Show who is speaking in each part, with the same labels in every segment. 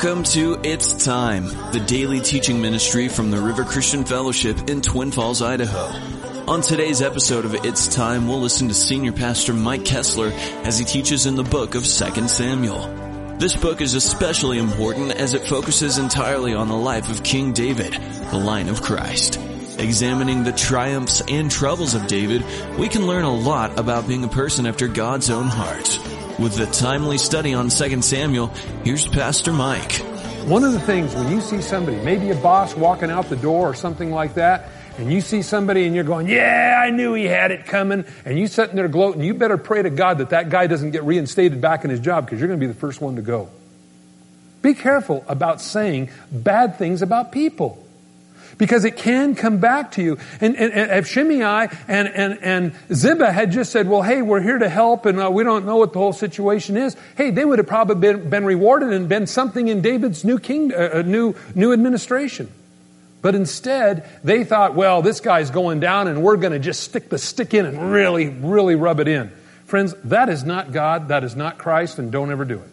Speaker 1: Welcome to It's Time, the daily teaching ministry from the River Christian Fellowship in Twin Falls, Idaho. On today's episode of It's Time, we'll listen to Senior Pastor Mike Kessler as he teaches in the book of 2 Samuel. This book is especially important as it focuses entirely on the life of King David, the line of Christ. Examining the triumphs and troubles of David, we can learn a lot about being a person after God's own heart. With the timely study on 2 Samuel, here's Pastor Mike.
Speaker 2: One of the things when you see somebody, maybe a boss walking out the door or something like that, and you see somebody and you're going, yeah, I knew he had it coming, and you sitting there gloating, you better pray to God that that guy doesn't get reinstated back in his job because you're going to be the first one to go. Be careful about saying bad things about people because it can come back to you. And, and, and if Shimei and, and, and Ziba had just said, well, hey, we're here to help and uh, we don't know what the whole situation is, hey, they would have probably been, been rewarded and been something in David's new king, uh, new, new administration. But instead, they thought, well, this guy's going down and we're going to just stick the stick in and really, really rub it in. Friends, that is not God, that is not Christ, and don't ever do it.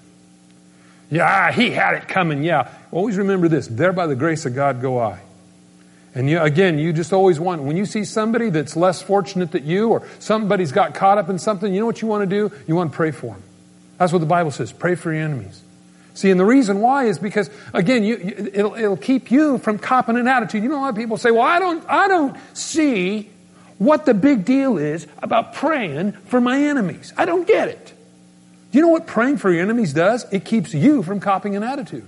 Speaker 2: Yeah, he had it coming, yeah. Always remember this, there by the grace of God go I. And you, again, you just always want, when you see somebody that's less fortunate than you or somebody's got caught up in something, you know what you want to do? You want to pray for them. That's what the Bible says. Pray for your enemies. See, and the reason why is because, again, you, it'll, it'll keep you from copping an attitude. You know, a lot of people say, well, I don't, I don't see what the big deal is about praying for my enemies. I don't get it. Do you know what praying for your enemies does? It keeps you from copping an attitude.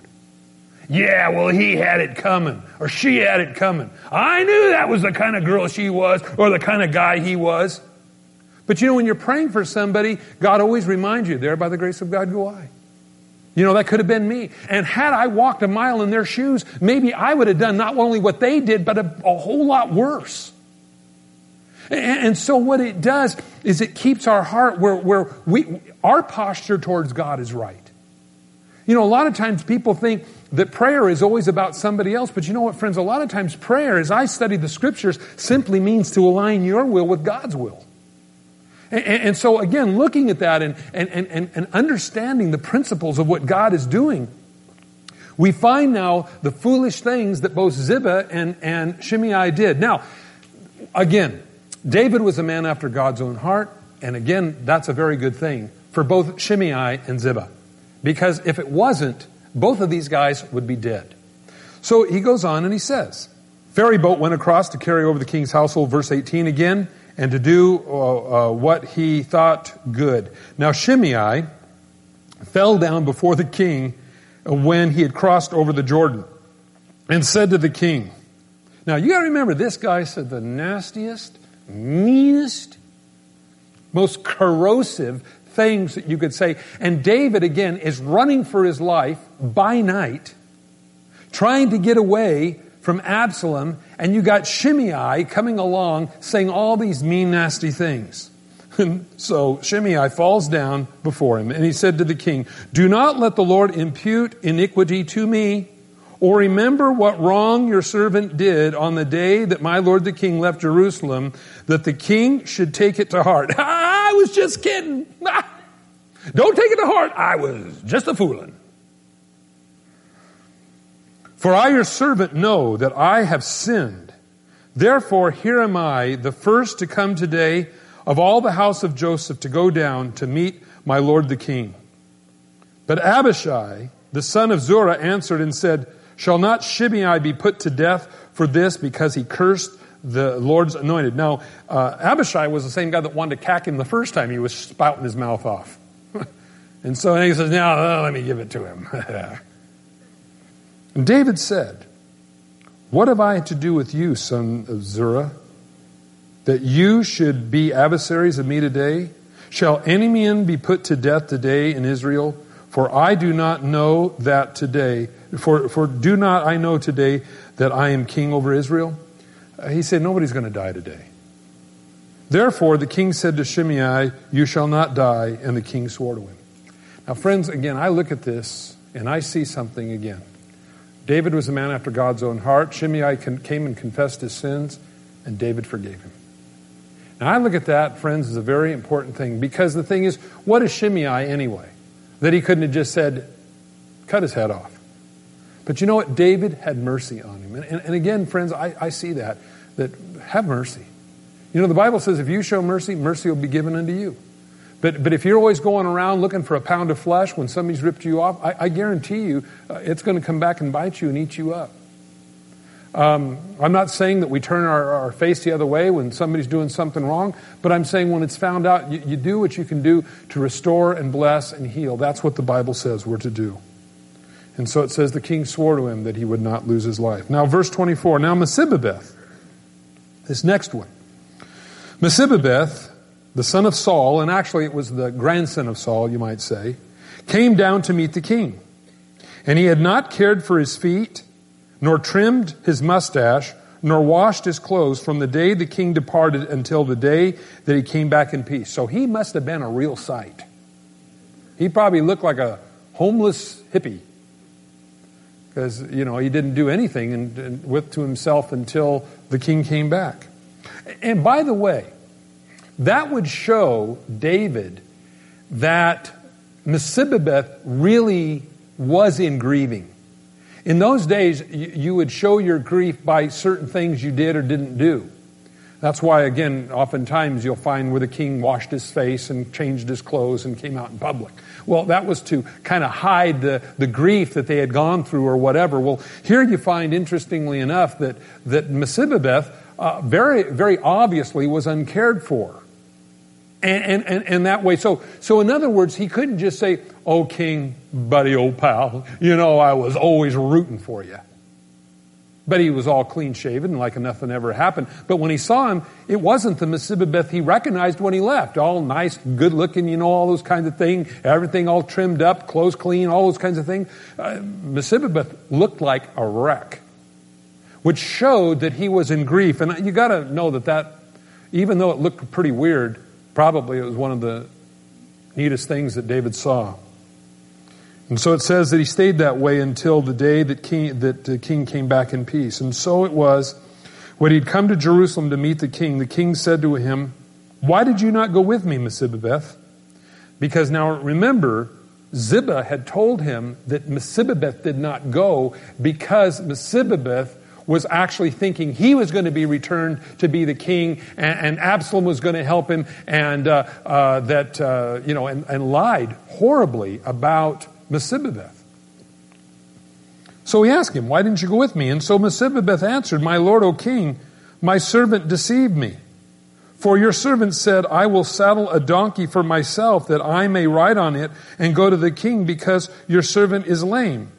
Speaker 2: Yeah, well, he had it coming, or she had it coming. I knew that was the kind of girl she was, or the kind of guy he was. But you know, when you're praying for somebody, God always reminds you, there by the grace of God go I. You know, that could have been me. And had I walked a mile in their shoes, maybe I would have done not only what they did, but a, a whole lot worse. And, and, so what it does is it keeps our heart where, where we, our posture towards God is right. You know, a lot of times people think that prayer is always about somebody else, but you know what, friends? A lot of times prayer, as I study the scriptures, simply means to align your will with God's will. And, and so again, looking at that and, and, and, and understanding the principles of what God is doing, we find now the foolish things that both Ziba and, and Shimei did. Now, again, David was a man after God's own heart, and again, that's a very good thing for both Shimei and Ziba. Because if it wasn't, both of these guys would be dead. So he goes on and he says, Ferry boat went across to carry over the king's household, verse 18 again, and to do uh, uh, what he thought good. Now Shimei fell down before the king when he had crossed over the Jordan and said to the king, now you gotta remember, this guy said the nastiest, meanest, most corrosive things that you could say. And David, again, is running for his life by night, trying to get away from Absalom, and you got Shimei coming along saying all these mean, nasty things. And so Shimei falls down before him, and he said to the king, Do not let the Lord impute iniquity to me, or remember what wrong your servant did on the day that my lord the king left Jerusalem, that the king should take it to heart. Was just kidding. Don't take it to heart. I was just a fooling. For I, your servant, know that I have sinned. Therefore, here am I, the first to come today of all the house of Joseph to go down to meet my lord the king. But Abishai, the son of Zeruiah, answered and said, Shall not Shimei be put to death for this because he cursed the Lord's anointed? Now, uh, Abishai was the same guy that wanted to cack him the first time he was spouting his mouth off. and so he says, Now, uh, let me give it to him. and David said, What have I to do with you, son of Zeruiah, that you should be adversaries of me today? Shall any man be put to death today in Israel? For I do not know that today, for, for do not I know today that I am king over Israel? Uh, he said, Nobody's going to die today. Therefore, the king said to Shimei, You shall not die, and the king swore to him. Now, friends, again, I look at this and I see something again. David was a man after God's own heart. Shimei came and confessed his sins, and David forgave him. Now, I look at that, friends, as a very important thing because the thing is, what is Shimei anyway? that he couldn't have just said, cut his head off. But you know what? David had mercy on him. And, and, and again, friends, I, I see that, that have mercy. You know, the Bible says if you show mercy, mercy will be given unto you. But, but if you're always going around looking for a pound of flesh when somebody's ripped you off, I, I guarantee you uh, it's going to come back and bite you and eat you up. Um, I'm not saying that we turn our, our, face the other way when somebody's doing something wrong, but I'm saying when it's found out, you, you do what you can do to restore and bless and heal. That's what the Bible says we're to do. And so it says the king swore to him that he would not lose his life. Now, verse 24. Now, Mephibosheth, this next one. Mephibosheth, the son of Saul, and actually it was the grandson of Saul, you might say, came down to meet the king. And he had not cared for his feet, nor trimmed his mustache, nor washed his clothes from the day the king departed until the day that he came back in peace. So he must have been a real sight. He probably looked like a homeless hippie because you know he didn't do anything and, and with to himself until the king came back. And by the way, that would show David that Mephibosheth really was in grieving. In those days, you would show your grief by certain things you did or didn't do. That's why, again, oftentimes you'll find where the king washed his face and changed his clothes and came out in public. Well, that was to kind of hide the, the grief that they had gone through or whatever. Well, here you find, interestingly enough, that, that Mephibosheth uh, very, very obviously was uncared for. And, and, and, that way, so, so in other words, he couldn't just say, Oh, King, buddy, old pal, you know, I was always rooting for you. But he was all clean shaven, like nothing ever happened. But when he saw him, it wasn't the Mephibosheth he recognized when he left. All nice, good looking, you know, all those kinds of things. Everything all trimmed up, clothes clean, all those kinds of things. Uh, looked like a wreck, which showed that he was in grief. And you got to know that that, even though it looked pretty weird, probably it was one of the neatest things that David saw. And so it says that he stayed that way until the day that, king, that the king came back in peace. And so it was when he'd come to Jerusalem to meet the king, the king said to him, Why did you not go with me, Mephibosheth? Because now remember, Ziba had told him that Mephibosheth did not go because Mephibosheth was actually thinking he was going to be returned to be the king, and, and Absalom was going to help him, and uh, uh, that uh, you know, and, and lied horribly about Mephibosheth. So he asked him, Why didn't you go with me? And so Mephibosheth answered, My lord, O king, my servant deceived me. For your servant said, I will saddle a donkey for myself that I may ride on it and go to the king because your servant is lame.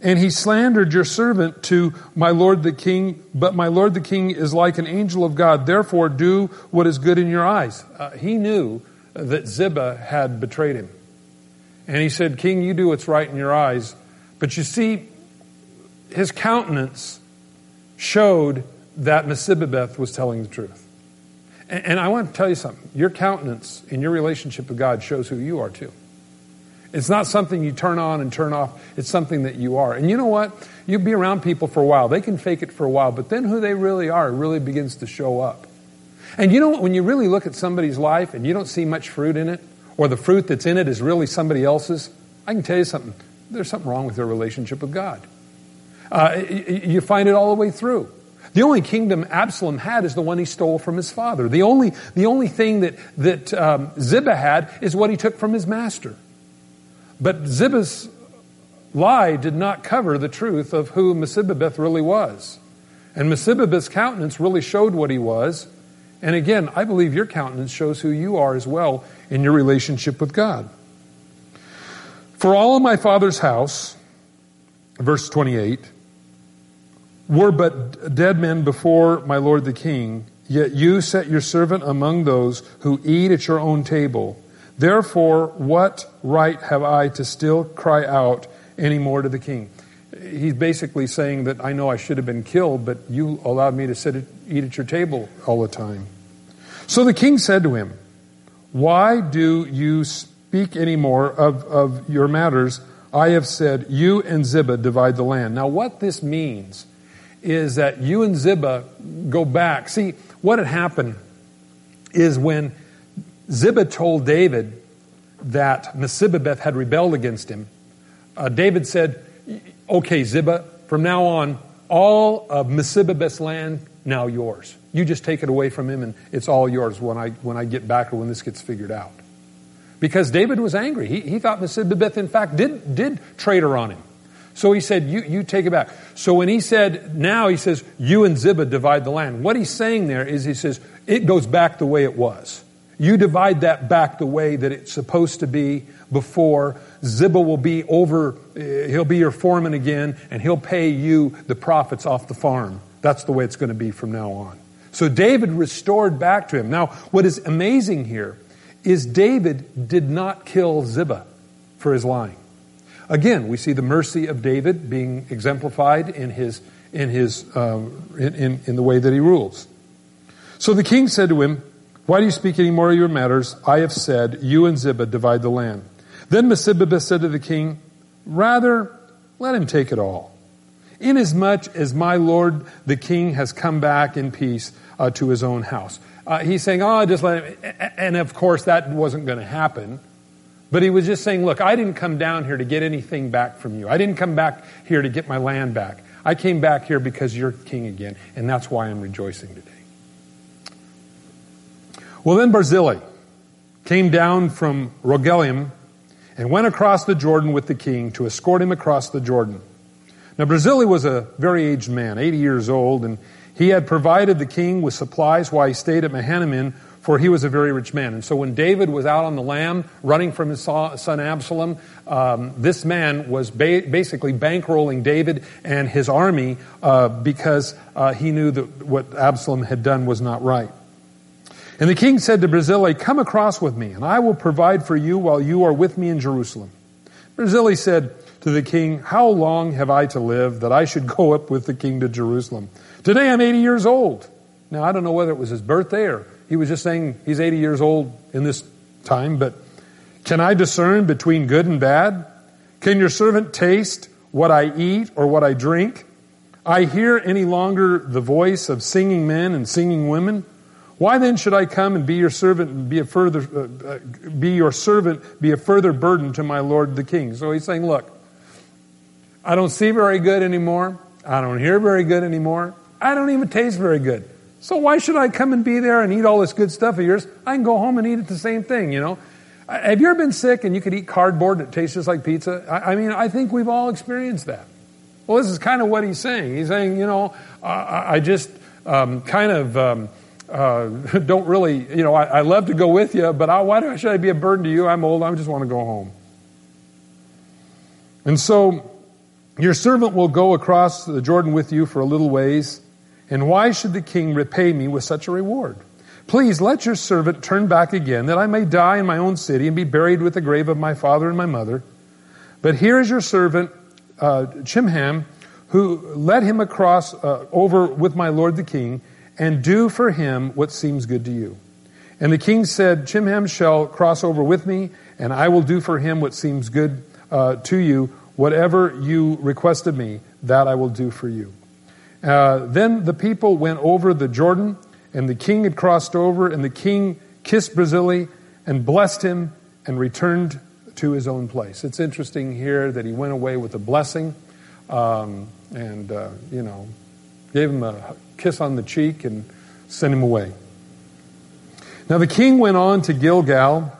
Speaker 2: And he slandered your servant to my lord the king, but my lord the king is like an angel of God. Therefore, do what is good in your eyes. Uh, he knew that Ziba had betrayed him. And he said, King, you do what's right in your eyes. But you see, his countenance showed that Mephibosheth was telling the truth. And, and I want to tell you something. Your countenance in your relationship with God shows who you are too. It's not something you turn on and turn off. It's something that you are. And you know what? You be around people for a while. They can fake it for a while, but then who they really are really begins to show up. And you know what? When you really look at somebody's life and you don't see much fruit in it, or the fruit that's in it is really somebody else's, I can tell you something. There's something wrong with their relationship with God. Uh, you find it all the way through. The only kingdom Absalom had is the one he stole from his father. The only, the only thing that, that um, Ziba had is what he took from his master. But Ziba's lie did not cover the truth of who Mephibosheth really was. And Mephibosheth's countenance really showed what he was. And again, I believe your countenance shows who you are as well in your relationship with God. For all of my father's house, verse 28, were but dead men before my lord the king, yet you set your servant among those who eat at your own table. Therefore, what right have I to still cry out any more to the king? He's basically saying that I know I should have been killed, but you allowed me to sit at, eat at your table all the time. So the king said to him, why do you speak any more of, of your matters? I have said, you and Ziba divide the land. Now, what this means is that you and Ziba go back. See, what had happened is when Ziba told David that Mephibosheth had rebelled against him, uh, David said, okay, Ziba, from now on, all of Mephibosheth's land now yours. You just take it away from him and it's all yours when I, when I get back or when this gets figured out. Because David was angry. He, he thought Mephibosheth, in fact, did, did traitor on him. So he said, you, you take it back. So when he said, now he says, you and Ziba divide the land. What he's saying there is he says, it goes back the way it was. You divide that back the way that it's supposed to be before. Ziba will be over, eh, he'll be your foreman again, and he'll pay you the profits off the farm. That's the way it's going to be from now on. So David restored back to him. Now, what is amazing here is David did not kill Ziba for his lying. Again, we see the mercy of David being exemplified in his in his uh, in, in, in the way that he rules. So the king said to him, "Why do you speak any more of your matters? I have said, you and Ziba divide the land." Then Mephibosheth said to the king, "Rather, let him take it all, inasmuch as my lord the king has come back in peace uh, to his own house." Uh, he's saying, "Oh, just let him," and of course that wasn't going to happen. But he was just saying, look, I didn't come down here to get anything back from you. I didn't come back here to get my land back. I came back here because you're king again, and that's why I'm rejoicing today. Well, then Barzillai came down from Rogelim and went across the Jordan with the king to escort him across the Jordan. Now, Barzillai was a very aged man, 80 years old, and he had provided the king with supplies while he stayed at Mahanaim for he was a very rich man. And so when David was out on the lam running from his son Absalom, um, this man was ba- basically bankrolling David and his army uh, because uh, he knew that what Absalom had done was not right. And the king said to Barzillai, Come across with me, and I will provide for you while you are with me in Jerusalem. Barzillai said to the king, How long have I to live that I should go up with the king to Jerusalem? Today I'm 80 years old. Now, I don't know whether it was his birthday or he was just saying he's 80 years old in this time, but can I discern between good and bad? Can your servant taste what I eat or what I drink? I hear any longer the voice of singing men and singing women. Why then should I come and be your servant and be a further, uh, uh, be your servant, be a further burden to my Lord the King? So he's saying, look, I don't see very good anymore. I don't hear very good anymore. I don't even taste very good. So why should I come and be there and eat all this good stuff of yours? I can go home and eat it the same thing, you know? Have you ever been sick and you could eat cardboard it tastes just like pizza? I, I mean, I think we've all experienced that. Well, this is kind of what he's saying. He's saying, you know, I, I just um, kind of um, uh, don't really, you know, I, I, love to go with you, but I, why should I be a burden to you? I'm old. I just want to go home. And so your servant will go across the Jordan with you for a little ways and why should the king repay me with such a reward? Please let your servant turn back again, that I may die in my own city and be buried with the grave of my father and my mother. But here is your servant, uh, Chimham, who led him across uh, over with my lord the king, and do for him what seems good to you. And the king said, Chimham shall cross over with me, and I will do for him what seems good uh, to you. Whatever you request of me, that I will do for you. Uh, then the people went over the Jordan, and the king had crossed over, and the king kissed Barzillai and blessed him and returned to his own place. It's interesting here that he went away with a blessing um, and, uh, you know, gave him a kiss on the cheek and send him away. Now the king went on to Gilgal,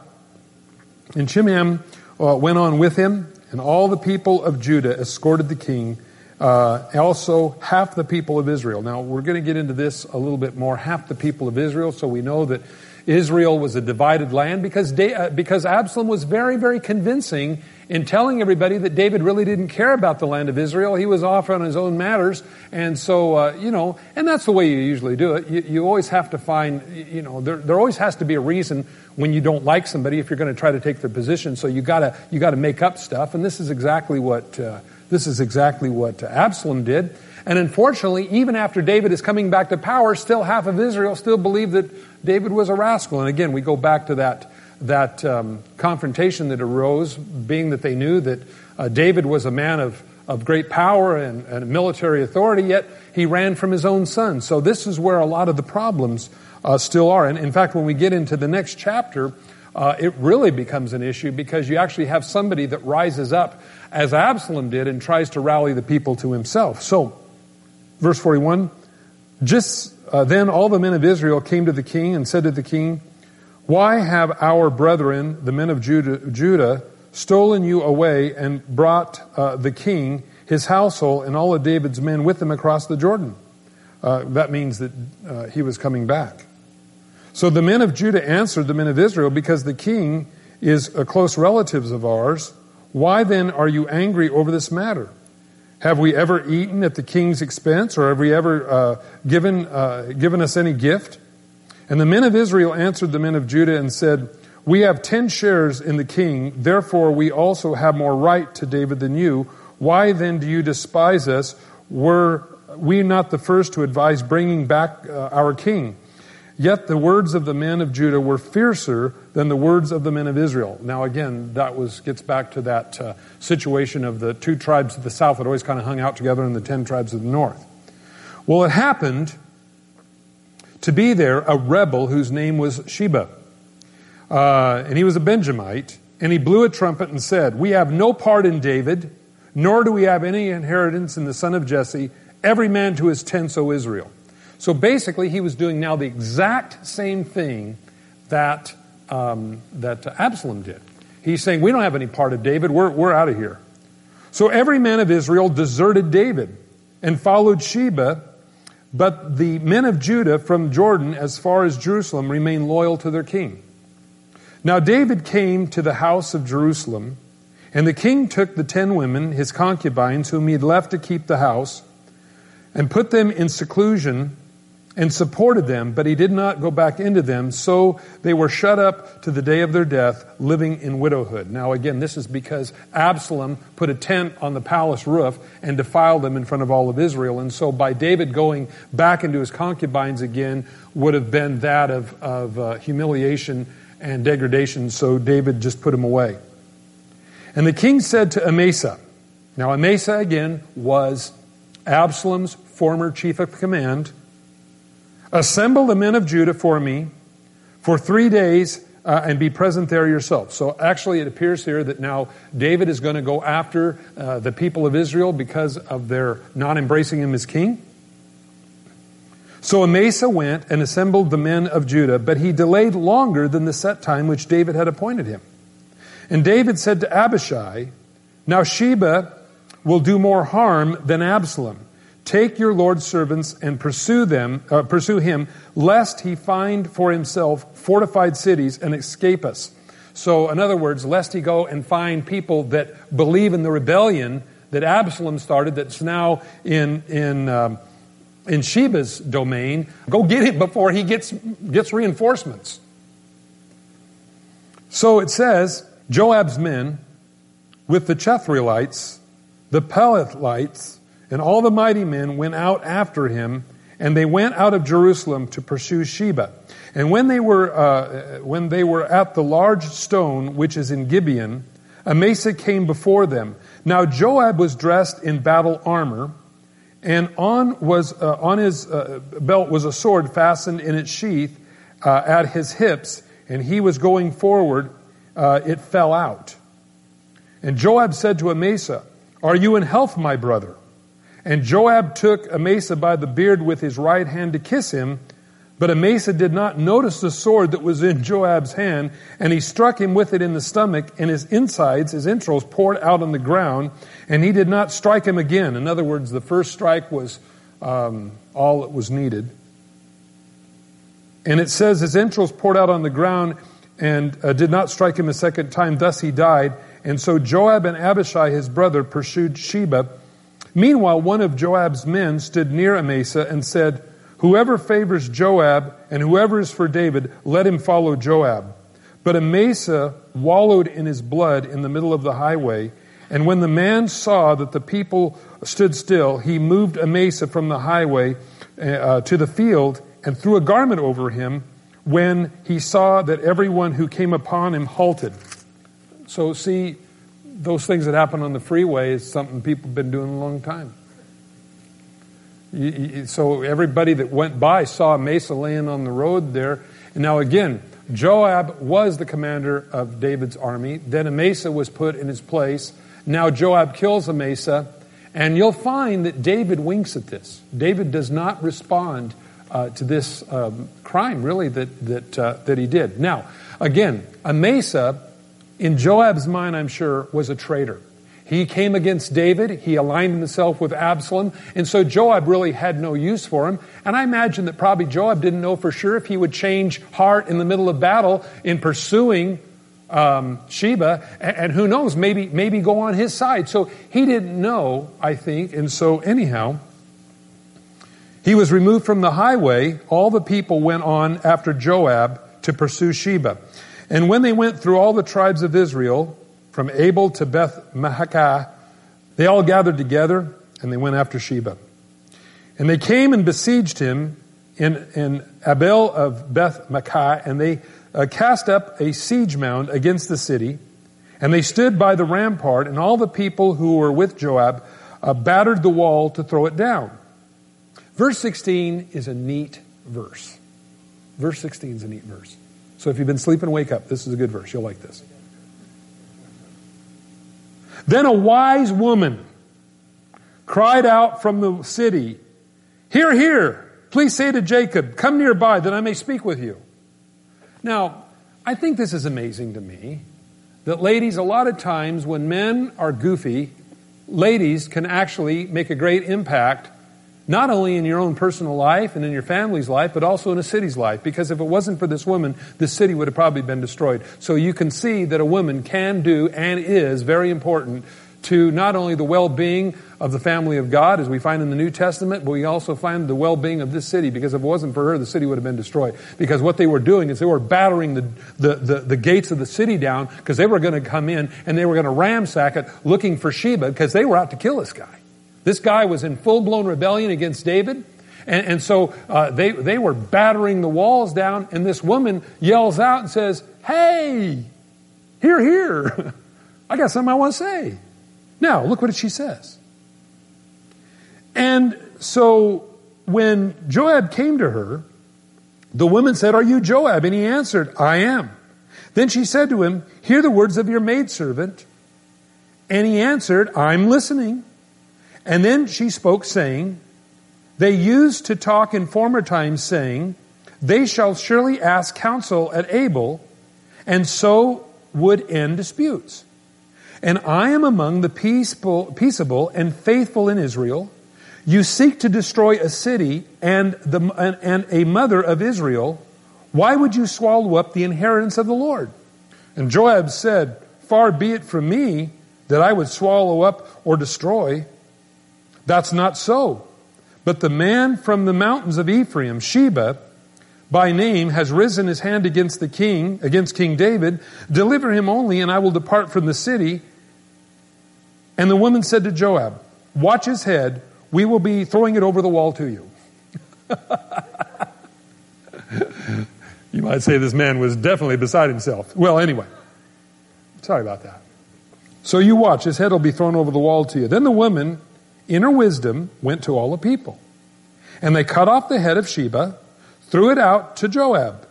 Speaker 2: and Chimham uh, went on with him, and all the people of Judah escorted the king uh, also, half the people of Israel. Now, we're going to get into this a little bit more. Half the people of Israel, so we know that Israel was a divided land because, uh, because Absalom was very, very convincing in telling everybody that David really didn't care about the land of Israel. He was off on his own matters. And so, uh, you know, and that's the way you usually do it. You, you always have to find, you know, there, there always has to be a reason when you don't like somebody if you're going to try to take their position. So you gotta, you gotta make up stuff. And this is exactly what, uh, this is exactly what Absalom did. And unfortunately, even after David is coming back to power, still half of Israel still believed that David was a rascal. And again, we go back to that, that um, confrontation that arose, being that they knew that uh, David was a man of, of great power and, and, military authority, yet he ran from his own son. So this is where a lot of the problems uh, still are. And in fact, when we get into the next chapter, uh, it really becomes an issue because you actually have somebody that rises up as Absalom did and tries to rally the people to himself. So, verse 41, just uh, then all the men of Israel came to the king and said to the king, Why have our brethren, the men of Judah, Judah stolen you away and brought uh, the king, his household, and all of David's men with him across the Jordan? Uh, that means that uh, he was coming back. So the men of Judah answered the men of Israel, Because the king is a close relatives of ours, why then are you angry over this matter? Have we ever eaten at the king's expense, or have we ever uh, given, uh, given us any gift? And the men of Israel answered the men of Judah and said, We have ten shares in the king, therefore we also have more right to David than you. Why then do you despise us? Were we not the first to advise bringing back uh, our king? Yet the words of the men of Judah were fiercer than the words of the men of Israel. Now, again, that was gets back to that uh, situation of the two tribes of the south that always kind of hung out together and the ten tribes of the north. Well, it happened to be there a rebel whose name was Sheba, uh, and he was a Benjamite, and he blew a trumpet and said, "We have no part in David, nor do we have any inheritance in the son of Jesse. Every man to his tents, O Israel." So basically, he was doing now the exact same thing that, um, that Absalom did. He's saying, We don't have any part of David, we're, we're out of here. So every man of Israel deserted David and followed Sheba, but the men of Judah from Jordan as far as Jerusalem remained loyal to their king. Now David came to the house of Jerusalem, and the king took the ten women, his concubines, whom he had left to keep the house, and put them in seclusion and supported them, but he did not go back into them. So they were shut up to the day of their death, living in widowhood. Now, again, this is because Absalom put a tent on the palace roof and defiled them in front of all of Israel. And so by David going back into his concubines again would have been that of, of uh, humiliation and degradation. So David just put him away. And the king said to Amasa, now Amasa again was Absalom's former chief of command Assemble the men of Judah for me for three days uh, and be present there yourself. So actually, it appears here that now David is going to go after uh, the people of Israel because of their not embracing him as king. So Amasa went and assembled the men of Judah, but he delayed longer than the set time which David had appointed him. And David said to Abishai, Now Sheba will do more harm than Absalom. Take your Lord's servants and pursue them, uh, pursue him, lest he find for himself fortified cities and escape us. So, in other words, lest he go and find people that believe in the rebellion that Absalom started, that's now in in um, in Sheba's domain. Go get him before he gets gets reinforcements. So it says Joab's men with the Cherethites, the Pelethites, and all the mighty men went out after him, and they went out of Jerusalem to pursue Sheba. And when they were, uh, when they were at the large stone which is in Gibeon, Amasa came before them. Now Joab was dressed in battle armor, and on was uh, on his uh, belt was a sword fastened in its sheath uh, at his hips, and he was going forward. Uh, it fell out, and Joab said to Amasa, "Are you in health, my brother?" And Joab took Amasa by the beard with his right hand to kiss him. But Amasa did not notice the sword that was in Joab's hand, and he struck him with it in the stomach, and his insides, his entrails, poured out on the ground, and he did not strike him again. In other words, the first strike was um, all that was needed. And it says his entrails poured out on the ground and uh, did not strike him a second time. Thus he died. And so Joab and Abishai, his brother, pursued Sheba Meanwhile, one of Joab's men stood near Amasa and said, Whoever favors Joab and whoever is for David, let him follow Joab. But Amasa wallowed in his blood in the middle of the highway. And when the man saw that the people stood still, he moved Amasa from the highway uh, to the field and threw a garment over him when he saw that everyone who came upon him halted. So, see, those things that happen on the freeway is something people have been doing a long time. So everybody that went by saw Amasa laying on the road there. And now again, Joab was the commander of David's army. Then Amasa was put in his place. Now Joab kills Amasa. And you'll find that David winks at this. David does not respond uh, to this um, crime, really, that, that, uh, that he did. Now, again, Amasa, in Joab's mind, I'm sure, was a traitor. He came against David. He aligned himself with Absalom. And so Joab really had no use for him. And I imagine that probably Joab didn't know for sure if he would change heart in the middle of battle in pursuing um, Sheba. And, and who knows, maybe, maybe go on his side. So he didn't know, I think. And so anyhow, he was removed from the highway. All the people went on after Joab to pursue Sheba. And when they went through all the tribes of Israel, from Abel to Beth Maachah, they all gathered together and they went after Sheba. And they came and besieged him in, in Abel of Beth Makkah, and they uh, cast up a siege mound against the city. And they stood by the rampart, and all the people who were with Joab uh, battered the wall to throw it down. Verse 16 is a neat verse. Verse 16 is a neat verse. So if you've been sleeping, wake up. This is a good verse. You'll like this. Then a wise woman cried out from the city, Hear, hear, please say to Joab, Come nearby that I may speak with you. Now, I think this is amazing to me that ladies, a lot of times when men are goofy, ladies can actually make a great impact not only in your own personal life and in your family's life, but also in a city's life. Because if it wasn't for this woman, the city would have probably been destroyed. So you can see that a woman can do and is very important to not only the well-being of the family of God, as we find in the New Testament, but we also find the well-being of this city, because if it wasn't for her, the city would have been destroyed. Because what they were doing is they were battering the, the, the, the gates of the city down, because they were going to come in and they were going to ransack it looking for Sheba, because they were out to kill this guy. This guy was in full blown rebellion against David. And, and so uh, they, they were battering the walls down, and this woman yells out and says, Hey, here, here. I got something I want to say. Now, look what she says. And so when Joab came to her, the woman said, Are you Joab? And he answered, I am. Then she said to him, Hear the words of your maidservant. And he answered, I'm listening. And then she spoke, saying, They used to talk in former times, saying, They shall surely ask counsel at Abel, and so would end disputes. And I am among the peaceable, peaceable and faithful in Israel. You seek to destroy a city and, the, and, and a mother of Israel. Why would you swallow up the inheritance of the Lord? And Joab said, Far be it from me that I would swallow up or destroy. That's not so. But the man from the mountains of Ephraim, Sheba, by name, has risen his hand against the king, against King David. Deliver him only, and I will depart from the city. And the woman said to Joab, Watch his head. We will be throwing it over the wall to you. you might say this man was definitely beside himself. Well, anyway, sorry about that. So you watch, his head will be thrown over the wall to you. Then the woman in her wisdom, went to all the people. And they cut off the head of Sheba, threw it out to Joab.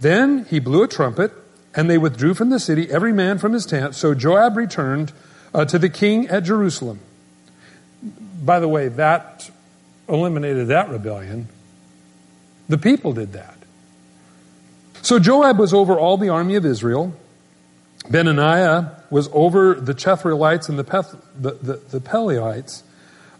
Speaker 2: Then he blew a trumpet, and they withdrew from the city, every man from his tent. So Joab returned uh, to the king at Jerusalem. By the way, that eliminated that rebellion. The people did that. So Joab was over all the army of Israel. Benaiah was over the Cherethites and the, Peth, the, the, the Pelethites.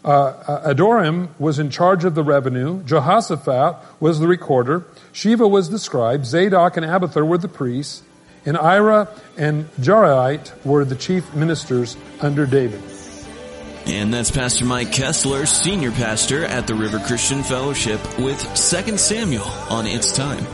Speaker 2: Uh, Adoram was in charge of the revenue. Jehoshaphat was the recorder. Sheva was the scribe. Zadok and Abiathar were the priests. And Ira and Jairite were the chief ministers under David.
Speaker 1: And that's Pastor Mike Kessler, senior pastor at the River Christian Fellowship with 2 Samuel on It's Time.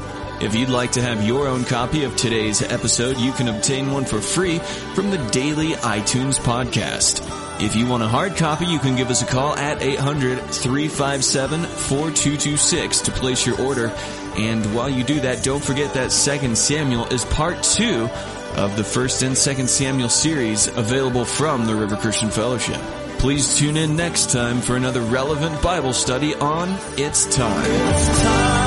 Speaker 1: If you'd like to have your own copy of today's episode, you can obtain one for free from the daily iTunes podcast. If you want a hard copy, you can give us a call at 800-357-4226 to place your order. And while you do that, don't forget that 2 Samuel is part two of the 1st and 2nd Samuel series available from the River Christian Fellowship. Please tune in next time for another relevant Bible study on It's Time. It's time.